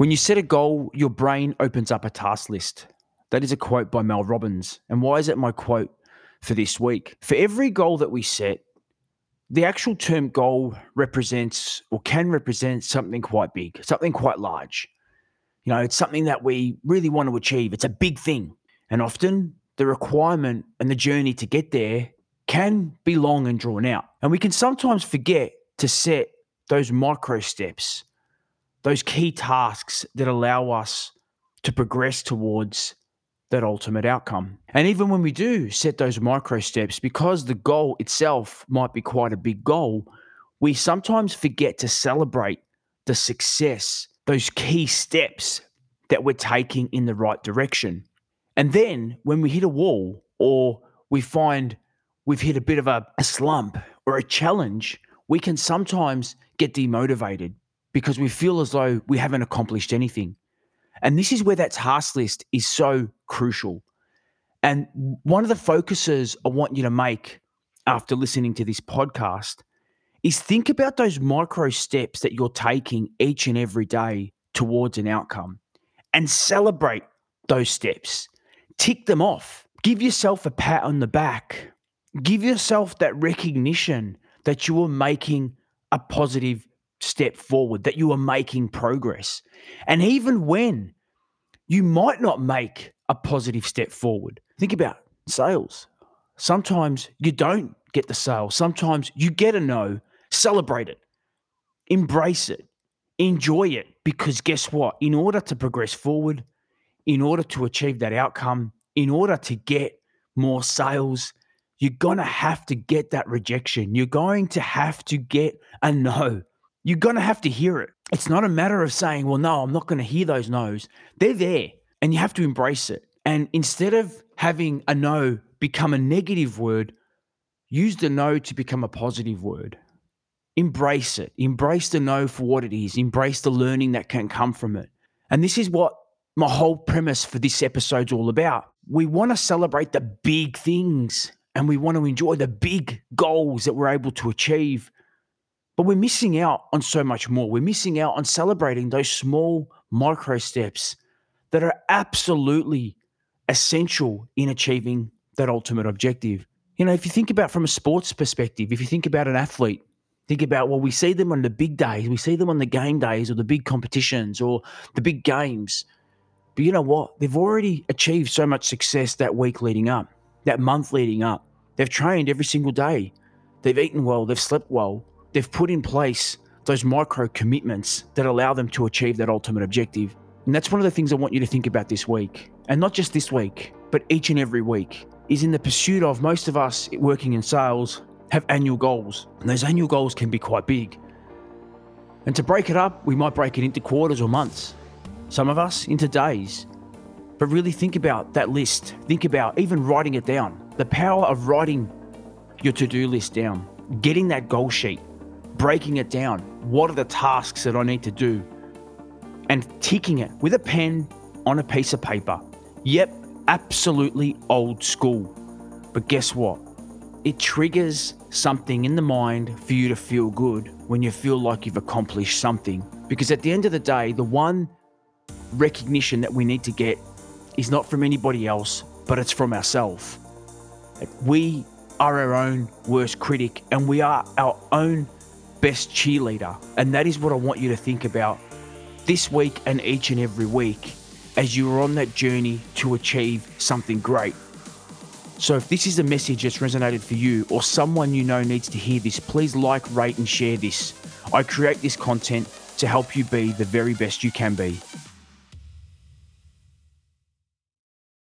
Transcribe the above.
When you set a goal, your brain opens up a task list. That is a quote by Mel Robbins. And why is it my quote for this week? For every goal that we set, the actual term goal represents or can represent something quite big, something quite large. You know, it's something that we really want to achieve. It's a big thing. And often the requirement and the journey to get there can be long and drawn out. And we can sometimes forget to set those micro steps those key tasks that allow us to progress towards that ultimate outcome. And even when we do set those micro steps, because the goal itself might be quite a big goal, we sometimes forget to celebrate the success, those key steps that we're taking in the right direction. And then when we hit a wall or we find we've hit a bit of a, a slump or a challenge, we can sometimes get demotivated because we feel as though we haven't accomplished anything. And this is where that task list is so crucial. And one of the focuses I want you to make after listening to this podcast is think about those micro steps that you're taking each and every day towards an outcome and celebrate those steps. Tick them off. Give yourself a pat on the back. Give yourself that recognition that you are making a positive step forward, that you are making progress. And even when you might not make a positive step forward, think about sales. Sometimes you don't get the sale, sometimes you get a no. Celebrate it, embrace it, enjoy it, because guess what? In order to progress forward, in order to achieve that outcome, in order to get more sales, you're going to have to get that rejection. You're going to have to get a no. You're going to have to hear it. It's not a matter of saying, well, no, I'm not going to hear those no's. They're there and you have to embrace it. And instead of having a no become a negative word, use the no to become a positive word. Embrace it. Embrace the no for what it is. Embrace the learning that can come from it. And this is what my whole premise for this episode's all about. We want to celebrate the big things and we want to enjoy the big goals that we're able to achieve. But we're missing out on so much more. We're missing out on celebrating those small micro steps that are absolutely essential in achieving that ultimate objective. You know, if you think about from a sports perspective, if you think about an athlete, think about well, we see them on the big days, we see them on the game days or the big competitions or the big games. But you know what? They've already achieved so much success that week leading up, that month leading up. They've trained every single day. They've eaten well, they've slept well, they've put in place those micro commitments that allow them to achieve that ultimate objective. And that's one of the things I want you to think about this week. And not just this week, but each and every week is in the pursuit of most of us working in sales have annual goals. And those annual goals can be quite big. And to break it up, we might break it into quarters or months. Some of us into days. But really think about that list. Think about even writing it down. The power of writing your to do list down, getting that goal sheet, breaking it down. What are the tasks that I need to do? And ticking it with a pen on a piece of paper. Yep, absolutely old school. But guess what? It triggers something in the mind for you to feel good when you feel like you've accomplished something. Because at the end of the day, the one recognition that we need to get is not from anybody else, but it's from ourselves. We are our own worst critic and we are our own best cheerleader. And that is what I want you to think about this week and each and every week as you are on that journey to achieve something great. So, if this is a message that's resonated for you or someone you know needs to hear this, please like, rate, and share this. I create this content to help you be the very best you can be.